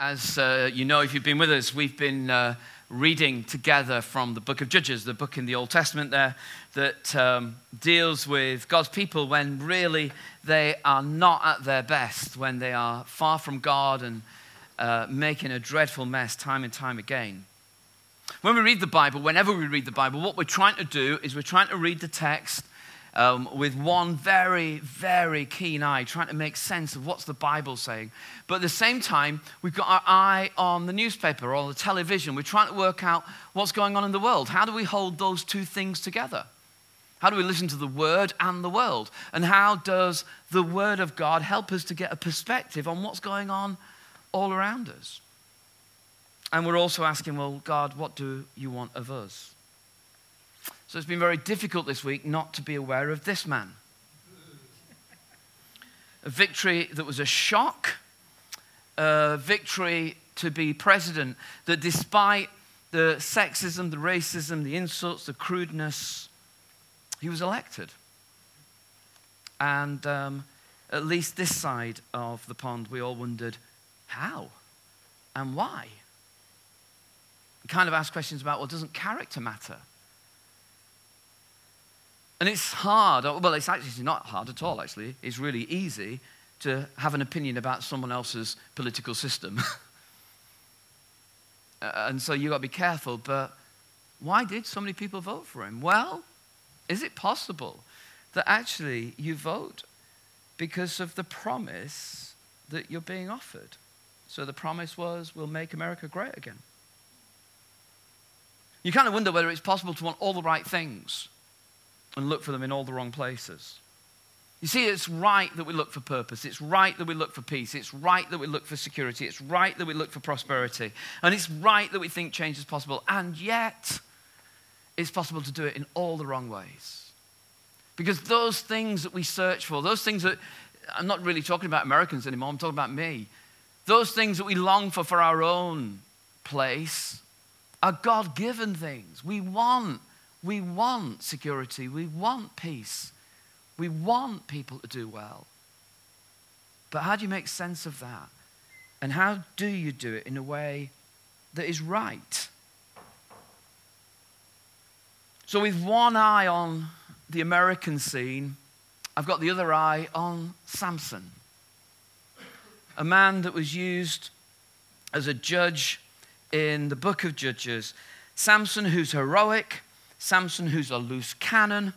As uh, you know, if you've been with us, we've been uh, reading together from the book of Judges, the book in the Old Testament there that um, deals with God's people when really they are not at their best, when they are far from God and uh, making a dreadful mess time and time again. When we read the Bible, whenever we read the Bible, what we're trying to do is we're trying to read the text um, with one very, very keen eye, trying to make sense of what's the Bible saying. But at the same time, we've got our eye on the newspaper or the television. We're trying to work out what's going on in the world. How do we hold those two things together? How do we listen to the Word and the world? And how does the Word of God help us to get a perspective on what's going on all around us? And we're also asking, well, God, what do you want of us? So it's been very difficult this week not to be aware of this man. A victory that was a shock, a victory to be president, that despite the sexism, the racism, the insults, the crudeness, he was elected. And um, at least this side of the pond, we all wondered how and why. We kind of asked questions about well, doesn't character matter? And it's hard. Well, it's actually not hard at all, actually. It's really easy to have an opinion about someone else's political system. Uh, and so you've got to be careful. But why did so many people vote for him? Well, is it possible that actually you vote because of the promise that you're being offered? So the promise was, we'll make America great again. You kind of wonder whether it's possible to want all the right things and look for them in all the wrong places. You see, it's right that we look for purpose. It's right that we look for peace. It's right that we look for security. It's right that we look for prosperity. And it's right that we think change is possible. And yet, it's possible to do it in all the wrong ways. Because those things that we search for, those things that, I'm not really talking about Americans anymore, I'm talking about me. Those things that we long for for our own place are God given things. We want we want security. We want peace. We want people to do well. But how do you make sense of that? And how do you do it in a way that is right? So, with one eye on the American scene, I've got the other eye on Samson, a man that was used as a judge in the book of Judges. Samson, who's heroic, Samson, who's a loose cannon.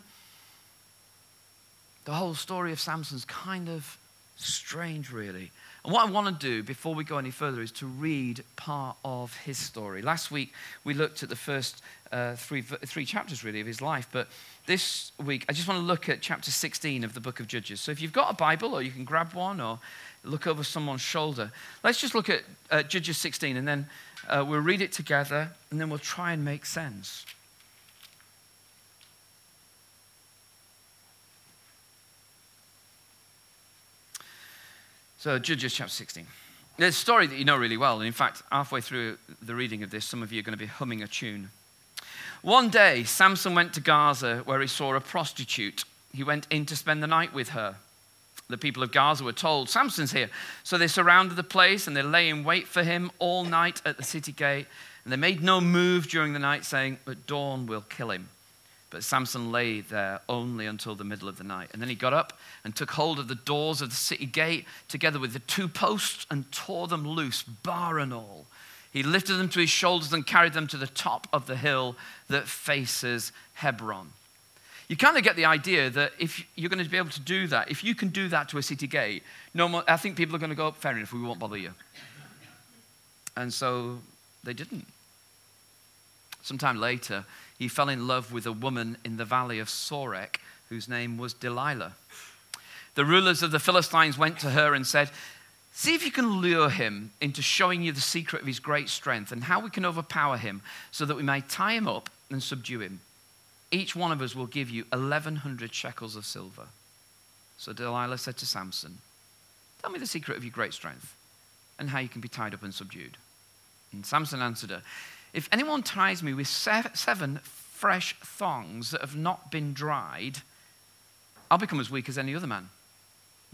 The whole story of Samson's kind of strange, really. And what I want to do before we go any further is to read part of his story. Last week, we looked at the first uh, three, three chapters, really, of his life. But this week, I just want to look at chapter 16 of the book of Judges. So if you've got a Bible, or you can grab one, or look over someone's shoulder, let's just look at uh, Judges 16, and then uh, we'll read it together, and then we'll try and make sense. So, Judges chapter 16. There's a story that you know really well. And in fact, halfway through the reading of this, some of you are going to be humming a tune. One day, Samson went to Gaza where he saw a prostitute. He went in to spend the night with her. The people of Gaza were told, Samson's here. So they surrounded the place and they lay in wait for him all night at the city gate. And they made no move during the night, saying, At dawn we'll kill him. But Samson lay there only until the middle of the night. And then he got up and took hold of the doors of the city gate together with the two posts and tore them loose, bar and all. He lifted them to his shoulders and carried them to the top of the hill that faces Hebron. You kind of get the idea that if you're going to be able to do that, if you can do that to a city gate, no more, I think people are going to go, up fair enough, we won't bother you. And so they didn't. Sometime later, he fell in love with a woman in the valley of Sorek whose name was Delilah. The rulers of the Philistines went to her and said, See if you can lure him into showing you the secret of his great strength and how we can overpower him so that we may tie him up and subdue him. Each one of us will give you 1,100 shekels of silver. So Delilah said to Samson, Tell me the secret of your great strength and how you can be tied up and subdued. And Samson answered her, if anyone ties me with seven fresh thongs that have not been dried, I'll become as weak as any other man.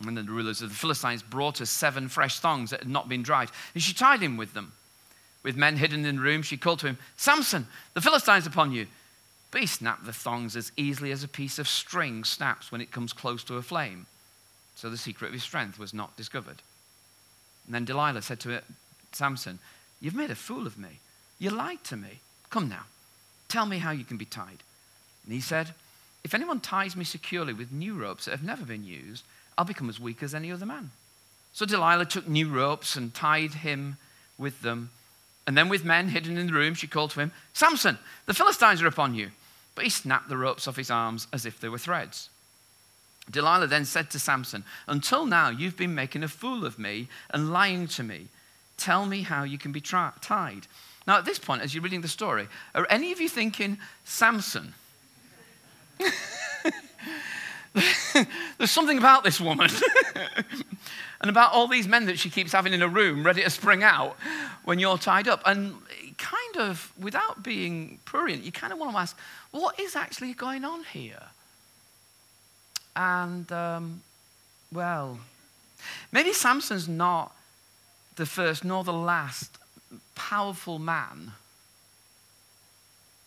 And the rulers of the Philistines brought her seven fresh thongs that had not been dried, and she tied him with them. With men hidden in the room, she called to him, Samson, the Philistines upon you. But he snapped the thongs as easily as a piece of string snaps when it comes close to a flame. So the secret of his strength was not discovered. And then Delilah said to Samson, You've made a fool of me. You lied to me. Come now, tell me how you can be tied. And he said, If anyone ties me securely with new ropes that have never been used, I'll become as weak as any other man. So Delilah took new ropes and tied him with them. And then, with men hidden in the room, she called to him, Samson, the Philistines are upon you. But he snapped the ropes off his arms as if they were threads. Delilah then said to Samson, Until now, you've been making a fool of me and lying to me. Tell me how you can be tra- tied. Now, at this point, as you're reading the story, are any of you thinking, Samson? There's something about this woman and about all these men that she keeps having in a room ready to spring out when you're tied up. And kind of, without being prurient, you kind of want to ask, what is actually going on here? And, um, well, maybe Samson's not the first nor the last powerful man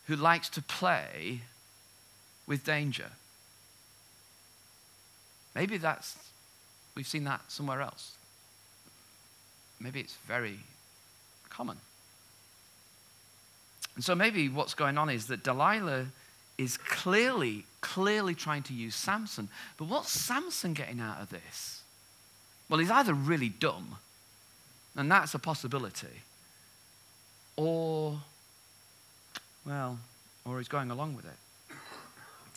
who likes to play with danger. Maybe that's, we've seen that somewhere else. Maybe it's very common. And so maybe what's going on is that Delilah is clearly, clearly trying to use Samson. But what's Samson getting out of this? Well, he's either really dumb, and that's a possibility, or, well, or he's going along with it.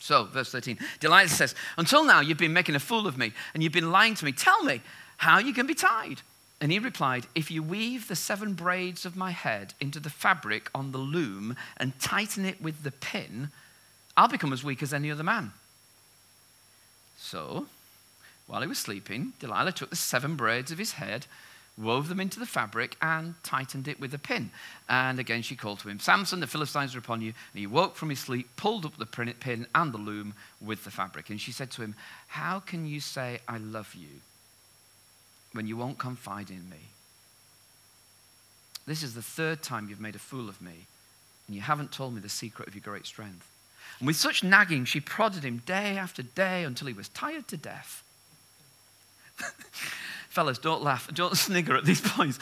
So, verse 13, Delilah says, Until now you've been making a fool of me and you've been lying to me. Tell me how you can be tied. And he replied, If you weave the seven braids of my head into the fabric on the loom and tighten it with the pin, I'll become as weak as any other man. So, while he was sleeping, Delilah took the seven braids of his head wove them into the fabric, and tightened it with a pin. And again she called to him, Samson, the Philistines are upon you. And he woke from his sleep, pulled up the pin and the loom with the fabric. And she said to him, How can you say, I love you, when you won't confide in me? This is the third time you've made a fool of me, and you haven't told me the secret of your great strength. And with such nagging, she prodded him day after day until he was tired to death. Fellas, don't laugh. Don't snigger at these points.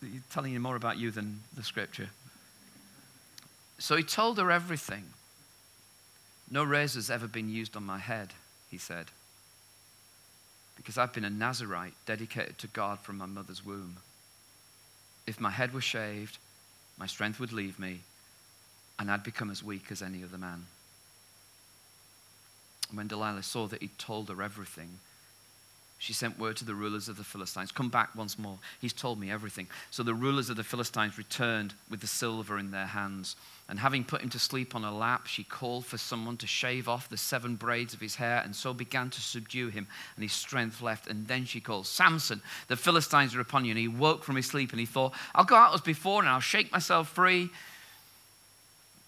He's telling you more about you than the scripture. So he told her everything. No razor's ever been used on my head, he said, because I've been a Nazarite dedicated to God from my mother's womb. If my head were shaved, my strength would leave me, and I'd become as weak as any other man. When Delilah saw that he'd told her everything, she sent word to the rulers of the Philistines, Come back once more. He's told me everything. So the rulers of the Philistines returned with the silver in their hands. And having put him to sleep on a lap, she called for someone to shave off the seven braids of his hair, and so began to subdue him, and his strength left. And then she called, Samson, the Philistines are upon you. And he woke from his sleep, and he thought, I'll go out as before, and I'll shake myself free.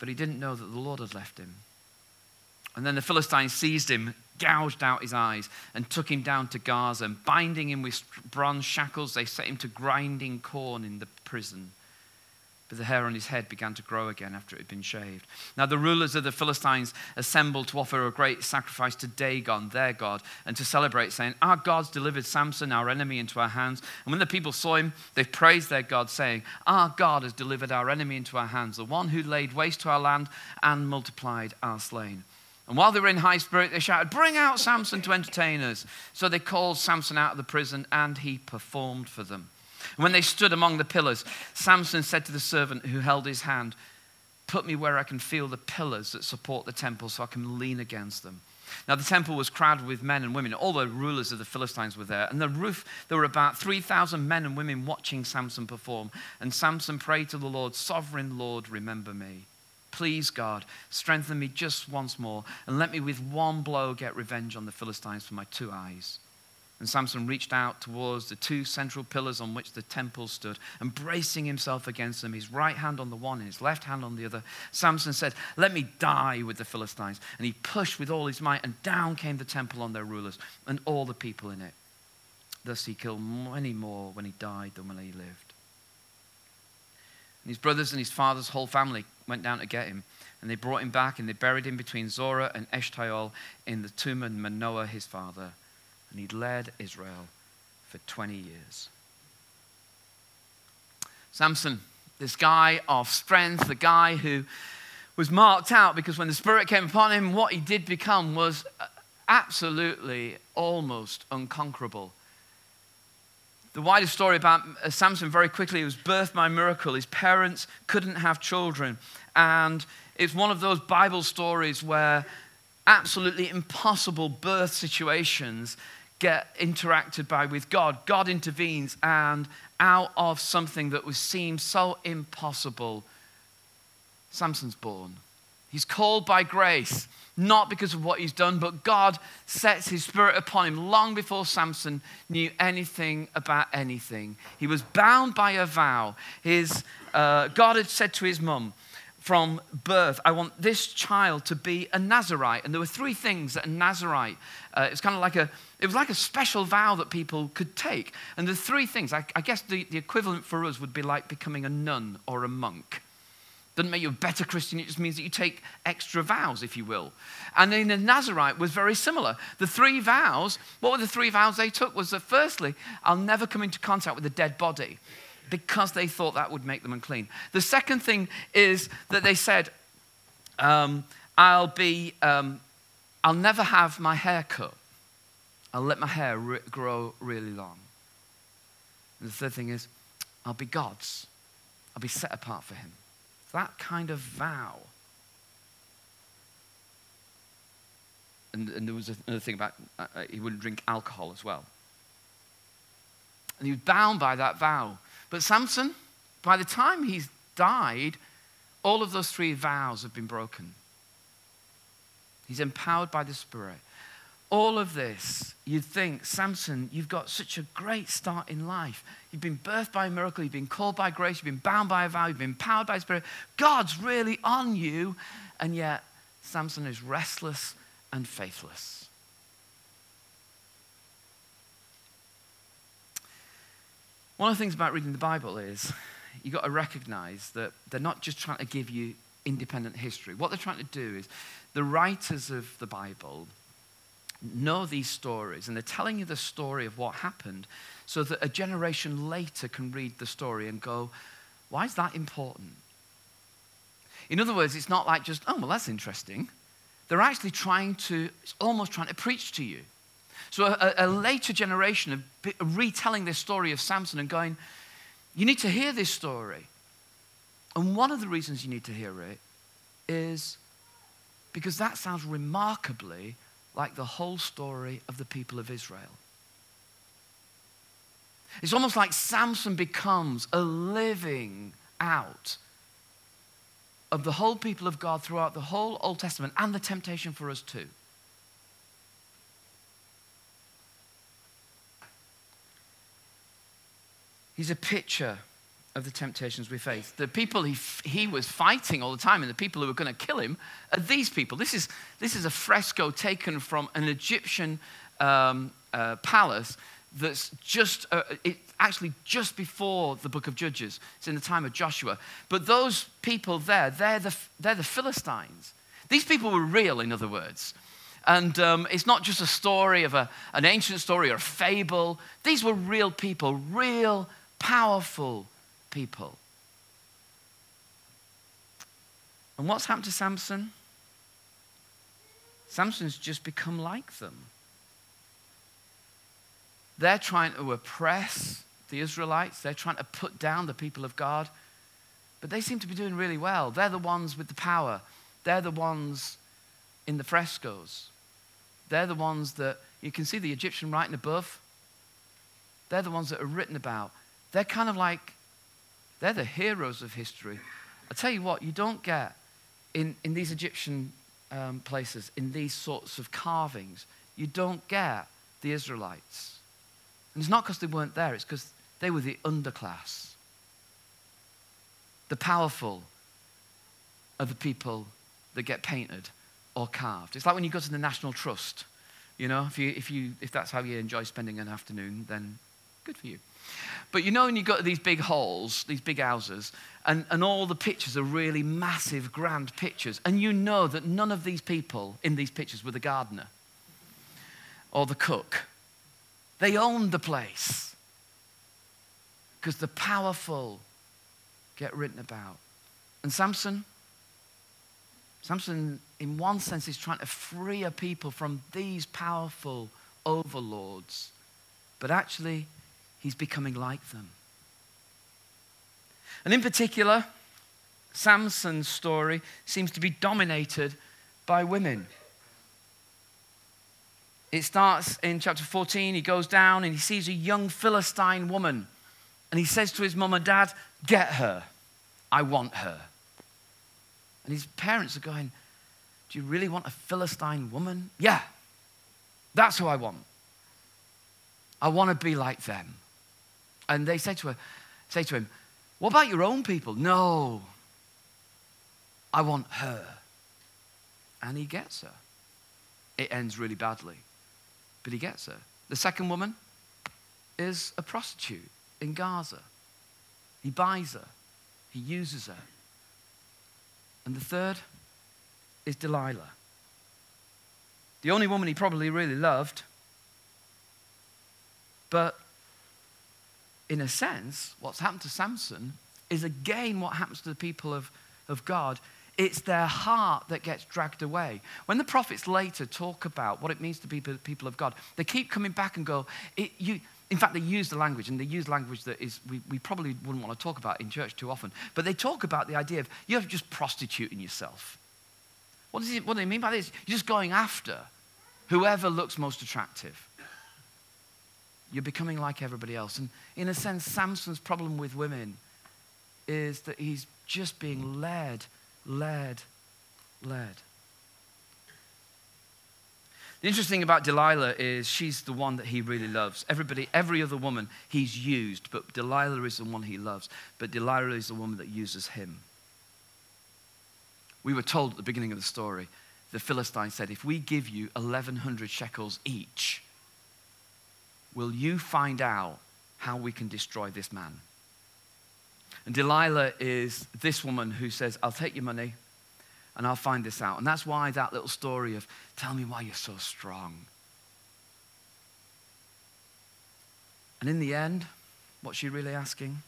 But he didn't know that the Lord had left him. And then the Philistines seized him gouged out his eyes and took him down to Gaza. And binding him with bronze shackles, they set him to grinding corn in the prison. But the hair on his head began to grow again after it had been shaved. Now, the rulers of the Philistines assembled to offer a great sacrifice to Dagon, their God, and to celebrate, saying, Our God's delivered Samson, our enemy, into our hands. And when the people saw him, they praised their God, saying, Our God has delivered our enemy into our hands, the one who laid waste to our land and multiplied our slain. And while they were in high spirit, they shouted, Bring out Samson to entertain us. So they called Samson out of the prison, and he performed for them. And when they stood among the pillars, Samson said to the servant who held his hand, Put me where I can feel the pillars that support the temple so I can lean against them. Now, the temple was crowded with men and women. All the rulers of the Philistines were there. And the roof, there were about 3,000 men and women watching Samson perform. And Samson prayed to the Lord, Sovereign Lord, remember me. Please, God, strengthen me just once more and let me with one blow get revenge on the Philistines for my two eyes. And Samson reached out towards the two central pillars on which the temple stood, and bracing himself against them, his right hand on the one and his left hand on the other, Samson said, Let me die with the Philistines. And he pushed with all his might, and down came the temple on their rulers and all the people in it. Thus he killed many more when he died than when he lived. His brothers and his father's whole family went down to get him. And they brought him back and they buried him between Zorah and Eshtaol in the tomb of Manoah, his father and he'd led Israel for 20 years. Samson, this guy of strength, the guy who was marked out because when the Spirit came upon him, what he did become was uh, absolutely almost unconquerable. The wider story about uh, Samson very quickly he was birthed by miracle. His parents couldn't have children. And it's one of those Bible stories where absolutely impossible birth situations get interacted by with God. God intervenes, and out of something that was seemed so impossible, Samson's born. He's called by grace, not because of what he's done, but God sets his spirit upon him long before Samson knew anything about anything. He was bound by a vow. His, uh, God had said to his mum, from birth, I want this child to be a Nazarite. And there were three things that a Nazarite, uh, it was kind of like a, it was like a special vow that people could take. And the three things, I, I guess the, the equivalent for us would be like becoming a nun or a monk. Doesn't make you a better Christian, it just means that you take extra vows, if you will. And then the Nazarite was very similar. The three vows, what were the three vows they took? Was that firstly, I'll never come into contact with a dead body because they thought that would make them unclean. The second thing is that they said, um, I'll be, um, I'll never have my hair cut. I'll let my hair re- grow really long. And the third thing is, I'll be God's. I'll be set apart for Him. That kind of vow. And, and there was another thing about uh, uh, he wouldn't drink alcohol as well. And he was bound by that vow. But Samson, by the time he's died, all of those three vows have been broken. He's empowered by the Spirit. All of this, you'd think, Samson, you've got such a great start in life. You've been birthed by a miracle, you've been called by grace, you've been bound by a vow, you've been empowered by Spirit. God's really on you. And yet, Samson is restless and faithless. One of the things about reading the Bible is you've got to recognize that they're not just trying to give you independent history. What they're trying to do is the writers of the Bible know these stories and they're telling you the story of what happened so that a generation later can read the story and go, why is that important? In other words, it's not like just, oh, well, that's interesting. They're actually trying to, it's almost trying to preach to you. So a, a later generation of retelling this story of Samson and going, you need to hear this story. And one of the reasons you need to hear it is because that sounds remarkably like the whole story of the people of Israel. It's almost like Samson becomes a living out of the whole people of God throughout the whole Old Testament and the temptation for us too. He's a picture of the temptations we face. The people he, he was fighting all the time and the people who were going to kill him are these people. This is, this is a fresco taken from an Egyptian um, uh, palace that's just, uh, it, actually just before the book of Judges. It's in the time of Joshua. But those people there, they're the, they're the Philistines. These people were real, in other words. And um, it's not just a story of a, an ancient story or a fable. These were real people, real powerful people. And what's happened to Samson? Samson's just become like them. They're trying to oppress the Israelites, they're trying to put down the people of God, but they seem to be doing really well. They're the ones with the power, they're the ones in the frescoes, they're the ones that you can see the Egyptian writing above. They're the ones that are written about. They're kind of like, they're the heroes of history. I tell you what, you don't get in, in these Egyptian um, places, in these sorts of carvings, you don't get the Israelites. And it's not because they weren't there, it's because they were the underclass. The powerful are the people that get painted or carved. It's like when you go to the National Trust. You know, if, you, if, you, if that's how you enjoy spending an afternoon, then good for you. But you know, when you go to these big halls, these big houses, and, and all the pictures are really massive, grand pictures, and you know that none of these people in these pictures were the gardener or the cook. They owned the place because the powerful get written about. And Samson, Samson, in one sense, is trying to free a people from these powerful overlords, but actually, he's becoming like them. And in particular, Samson's story seems to be dominated by women. It starts in chapter 14. He goes down and he sees a young Philistine woman. And he says to his mum and dad, Get her. I want her. And his parents are going, Do you really want a Philistine woman? Yeah, that's who I want. I want to be like them. And they say to, her, say to him, What about your own people? No, I want her. And he gets her. It ends really badly, but he gets her. The second woman is a prostitute in Gaza. He buys her, he uses her. And the third is Delilah. The only woman he probably really loved. But in a sense, what's happened to Samson is again what happens to the people of, of God. It's their heart that gets dragged away. When the prophets later talk about what it means to be the people of God, they keep coming back and go, you, in fact, they use the language, and they use language that is, we, we probably wouldn't want to talk about in church too often, but they talk about the idea of you're just prostituting yourself. What, what do they mean by this? You're just going after whoever looks most attractive. You're becoming like everybody else. And in a sense, Samson's problem with women is that he's just being led, led, led. The interesting thing about Delilah is she's the one that he really loves. Everybody, every other woman he's used, but Delilah is the one he loves. But Delilah is the woman that uses him. We were told at the beginning of the story, the Philistine said, If we give you 1,100 shekels each, Will you find out how we can destroy this man? And Delilah is this woman who says, I'll take your money and I'll find this out. And that's why that little story of, tell me why you're so strong. And in the end, what's she really asking?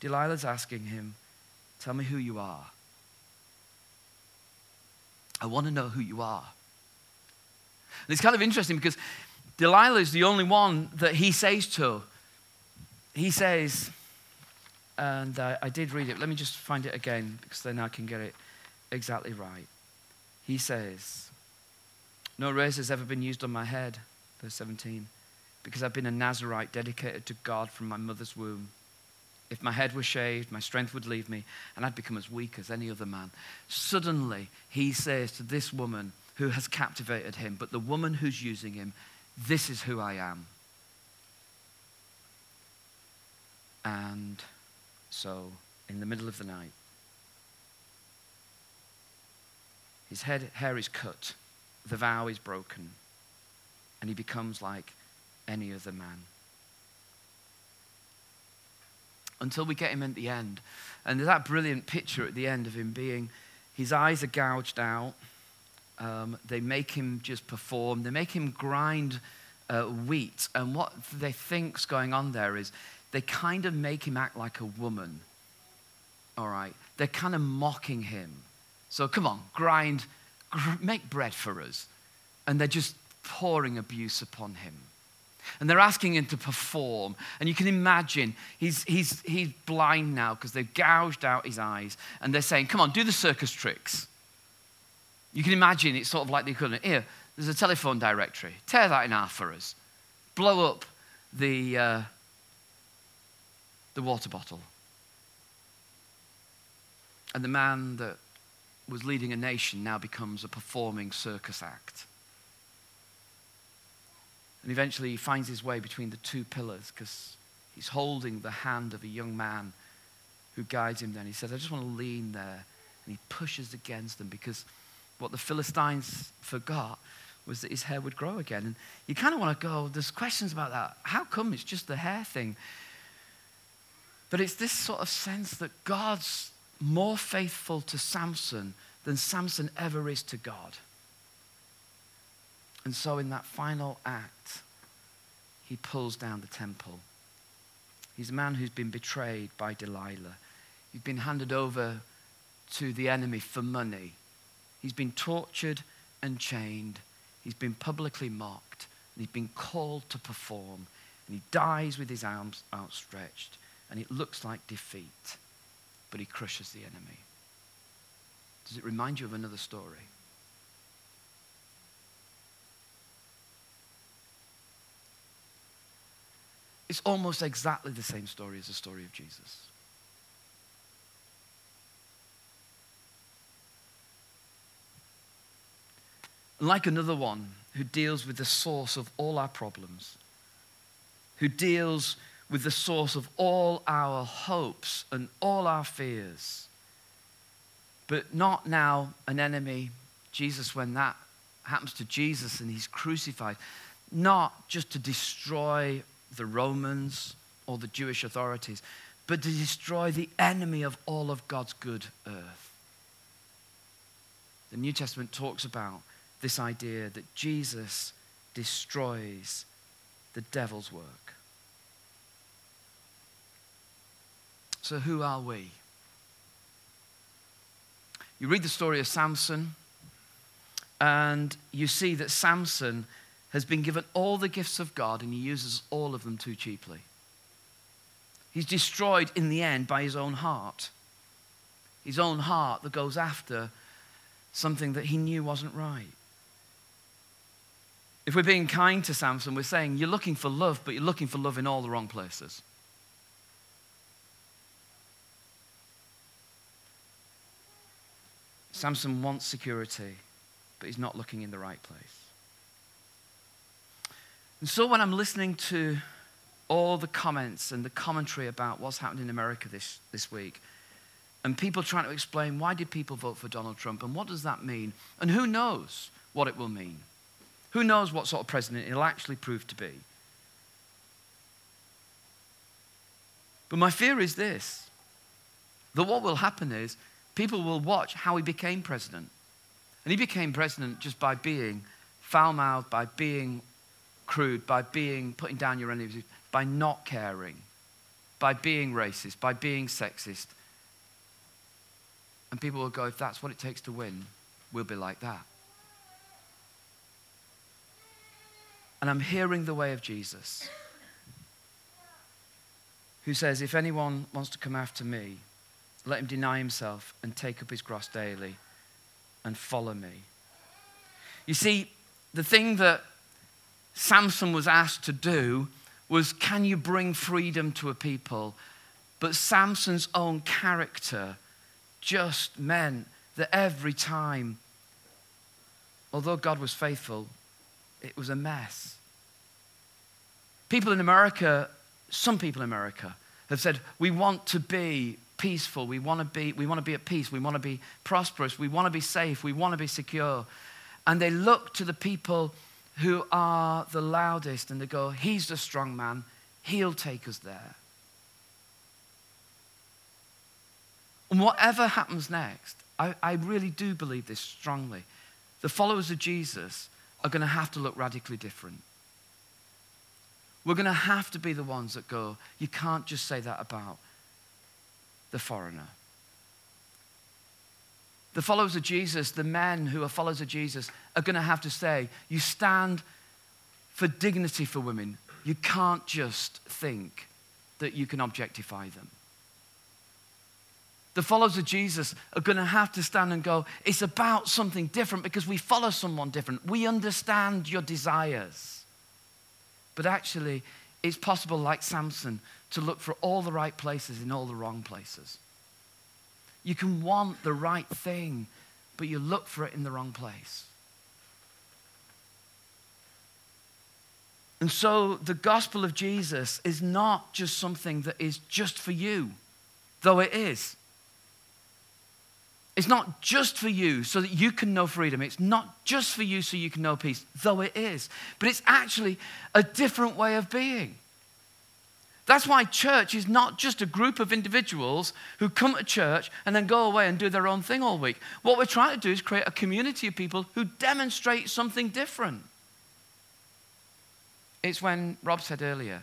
Delilah's asking him, tell me who you are. I want to know who you are. And it's kind of interesting because Delilah is the only one that he says to. He says, and I, I did read it. Let me just find it again because then I can get it exactly right. He says, No razor has ever been used on my head, verse 17, because I've been a Nazarite dedicated to God from my mother's womb. If my head were shaved, my strength would leave me, and I'd become as weak as any other man. Suddenly, he says to this woman who has captivated him, but the woman who's using him, this is who I am. And so, in the middle of the night, his head, hair is cut, the vow is broken, and he becomes like any other man. Until we get him at the end. And there's that brilliant picture at the end of him being, his eyes are gouged out um, they make him just perform. They make him grind uh, wheat. And what they think's going on there is they kind of make him act like a woman. All right? They're kind of mocking him. So come on, grind, gr- make bread for us. And they're just pouring abuse upon him. And they're asking him to perform. And you can imagine he's, he's, he's blind now because they've gouged out his eyes. And they're saying, Come on, do the circus tricks. You can imagine it's sort of like the equivalent. Here, there's a telephone directory. Tear that in half for us. Blow up the, uh, the water bottle. And the man that was leading a nation now becomes a performing circus act. And eventually he finds his way between the two pillars because he's holding the hand of a young man who guides him there. He says, I just want to lean there. And he pushes against them because what the Philistines forgot was that his hair would grow again. And you kind of want to go, oh, there's questions about that. How come it's just the hair thing? But it's this sort of sense that God's more faithful to Samson than Samson ever is to God. And so, in that final act, he pulls down the temple. He's a man who's been betrayed by Delilah. He's been handed over to the enemy for money. He's been tortured and chained. He's been publicly mocked. And he's been called to perform. And he dies with his arms outstretched. And it looks like defeat. But he crushes the enemy. Does it remind you of another story? It's almost exactly the same story as the story of Jesus. Like another one who deals with the source of all our problems, who deals with the source of all our hopes and all our fears, but not now an enemy, Jesus, when that happens to Jesus and he's crucified, not just to destroy the Romans or the Jewish authorities, but to destroy the enemy of all of God's good earth. The New Testament talks about this idea that Jesus destroys the devil's work. So, who are we? You read the story of Samson, and you see that Samson has been given all the gifts of God and he uses all of them too cheaply. He's destroyed in the end by his own heart. His own heart that goes after something that he knew wasn't right. If we're being kind to Samson, we're saying you're looking for love, but you're looking for love in all the wrong places. Samson wants security, but he's not looking in the right place. And so when I'm listening to all the comments and the commentary about what's happened in America this, this week, and people trying to explain why did people vote for Donald Trump and what does that mean, and who knows what it will mean. Who knows what sort of president he'll actually prove to be. But my fear is this that what will happen is people will watch how he became president. And he became president just by being foul mouthed, by being crude, by being putting down your enemies, by not caring, by being racist, by being sexist. And people will go, if that's what it takes to win, we'll be like that. And I'm hearing the way of Jesus, who says, If anyone wants to come after me, let him deny himself and take up his cross daily and follow me. You see, the thing that Samson was asked to do was can you bring freedom to a people? But Samson's own character just meant that every time, although God was faithful, it was a mess. People in America, some people in America, have said, we want to be peaceful, we want to be, we want to be at peace, we want to be prosperous, we want to be safe, we want to be secure. And they look to the people who are the loudest and they go, He's the strong man, He'll take us there. And whatever happens next, I, I really do believe this strongly. The followers of Jesus are going to have to look radically different. We're going to have to be the ones that go, you can't just say that about the foreigner the followers of Jesus, the men who are followers of Jesus, are going to have to say, You stand for dignity for women. You can't just think that you can objectify them. The followers of Jesus are going to have to stand and go, It's about something different because we follow someone different. We understand your desires. But actually, it's possible, like Samson, to look for all the right places in all the wrong places. You can want the right thing, but you look for it in the wrong place. And so the gospel of Jesus is not just something that is just for you, though it is. It's not just for you so that you can know freedom. It's not just for you so you can know peace, though it is. But it's actually a different way of being. That's why church is not just a group of individuals who come to church and then go away and do their own thing all week. What we're trying to do is create a community of people who demonstrate something different. It's when Rob said earlier,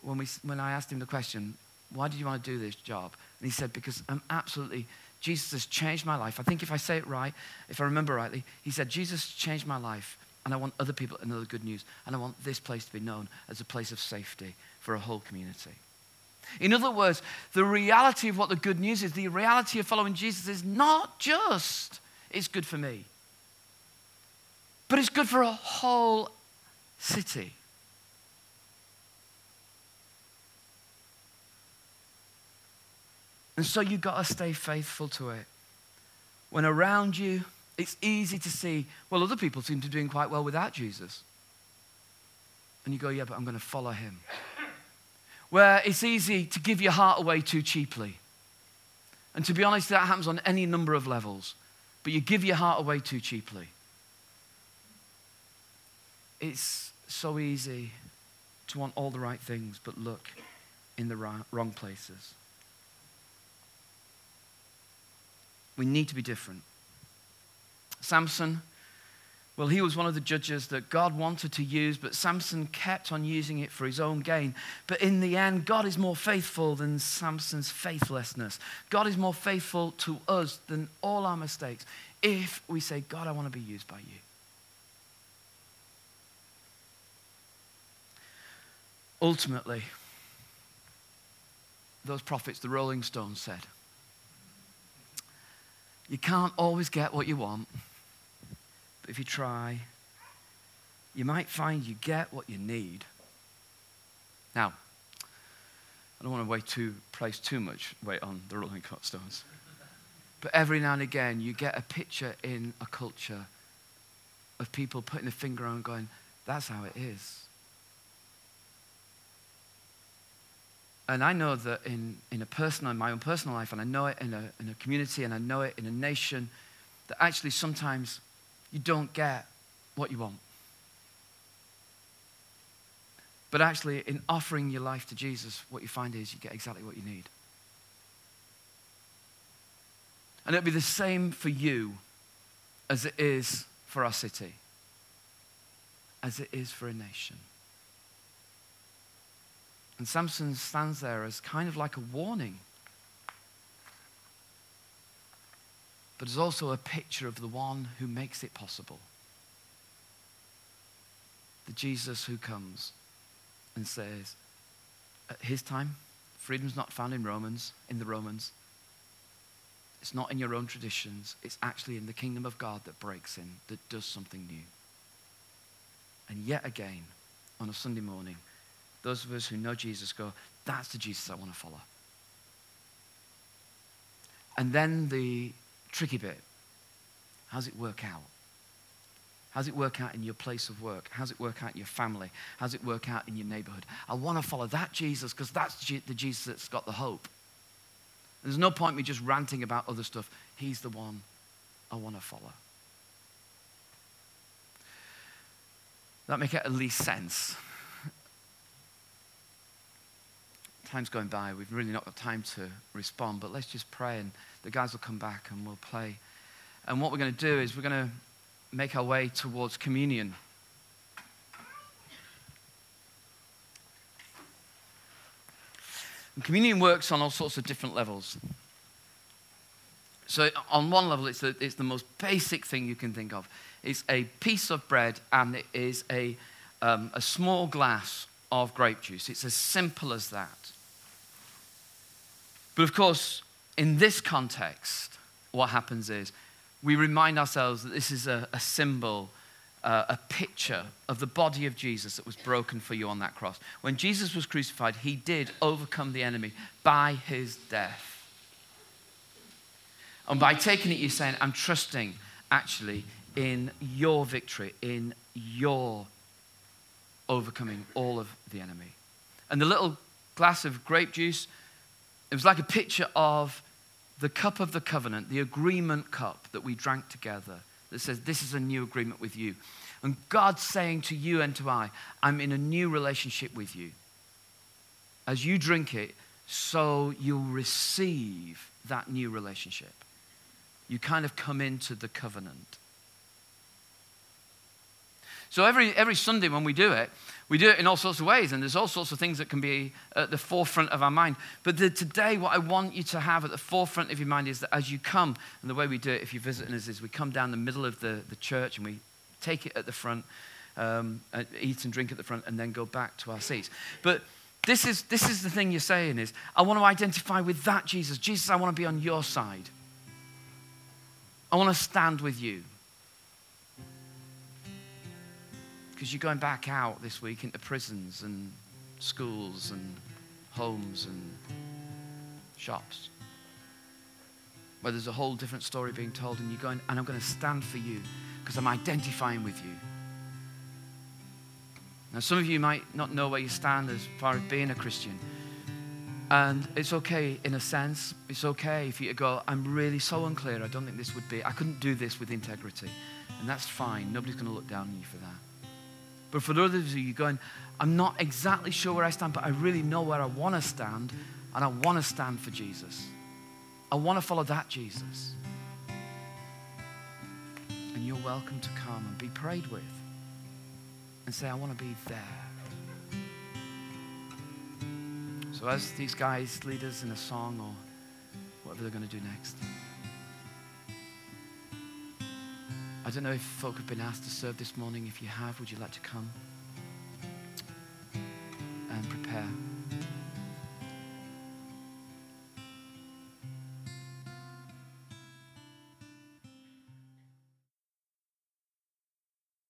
when, we, when I asked him the question, why did you want to do this job? And he said, because I'm absolutely Jesus has changed my life. I think if I say it right, if I remember rightly, he said, Jesus changed my life, and I want other people to know the good news, and I want this place to be known as a place of safety for a whole community. In other words, the reality of what the good news is, the reality of following Jesus is not just it's good for me, but it's good for a whole city. And so you've got to stay faithful to it. When around you, it's easy to see, well, other people seem to be doing quite well without Jesus. And you go, yeah, but I'm going to follow him. Where it's easy to give your heart away too cheaply. And to be honest, that happens on any number of levels. But you give your heart away too cheaply. It's so easy to want all the right things, but look in the wrong places. We need to be different. Samson, well, he was one of the judges that God wanted to use, but Samson kept on using it for his own gain. But in the end, God is more faithful than Samson's faithlessness. God is more faithful to us than all our mistakes if we say, God, I want to be used by you. Ultimately, those prophets, the Rolling Stones said, you can't always get what you want, but if you try, you might find you get what you need. Now, I don't want to too, place too much weight on the Rolling Cut Stones. But every now and again, you get a picture in a culture of people putting a finger on going, that's how it is. And I know that in, in a personal, in my own personal life, and I know it in a, in a community, and I know it in a nation, that actually sometimes you don't get what you want. But actually, in offering your life to Jesus, what you find is you get exactly what you need. And it'll be the same for you as it is for our city, as it is for a nation. And Samson stands there as kind of like a warning. But as also a picture of the one who makes it possible. The Jesus who comes and says, at his time, freedom's not found in Romans, in the Romans. It's not in your own traditions. It's actually in the kingdom of God that breaks in, that does something new. And yet again, on a Sunday morning, those of us who know Jesus go, that's the Jesus I want to follow. And then the tricky bit how's it work out? How's it work out in your place of work? How's it work out in your family? How's it work out in your neighborhood? I want to follow that Jesus because that's the Jesus that's got the hope. There's no point me just ranting about other stuff. He's the one I want to follow. That make at least sense. Time's going by. We've really not got time to respond, but let's just pray and the guys will come back and we'll play. And what we're going to do is we're going to make our way towards communion. And communion works on all sorts of different levels. So, on one level, it's the, it's the most basic thing you can think of. It's a piece of bread and it is a, um, a small glass of grape juice. It's as simple as that. But of course, in this context, what happens is we remind ourselves that this is a, a symbol, uh, a picture of the body of Jesus that was broken for you on that cross. When Jesus was crucified, he did overcome the enemy by his death. And by taking it, you're saying, I'm trusting actually in your victory, in your overcoming all of the enemy. And the little glass of grape juice, it was like a picture of the cup of the covenant, the agreement cup that we drank together that says, This is a new agreement with you. And God's saying to you and to I, I'm in a new relationship with you. As you drink it, so you'll receive that new relationship. You kind of come into the covenant. So every, every Sunday when we do it, we do it in all sorts of ways, and there's all sorts of things that can be at the forefront of our mind. But the, today, what I want you to have at the forefront of your mind is that as you come, and the way we do it, if you're visiting us, is we come down the middle of the, the church and we take it at the front, um, eat and drink at the front, and then go back to our seats. But this is, this is the thing you're saying is, I want to identify with that Jesus. Jesus, I want to be on your side. I want to stand with you. Because you're going back out this week into prisons and schools and homes and shops where there's a whole different story being told, and you're going, and I'm going to stand for you because I'm identifying with you. Now, some of you might not know where you stand as far as being a Christian. And it's okay in a sense. It's okay if you go, I'm really so unclear. I don't think this would be, I couldn't do this with integrity. And that's fine. Nobody's going to look down on you for that. But for those of you going, I'm not exactly sure where I stand, but I really know where I want to stand, and I want to stand for Jesus. I want to follow that Jesus. And you're welcome to come and be prayed with and say, I want to be there. So, as these guys lead us in a song or whatever they're going to do next. I don't know if folk have been asked to serve this morning. If you have, would you like to come and prepare?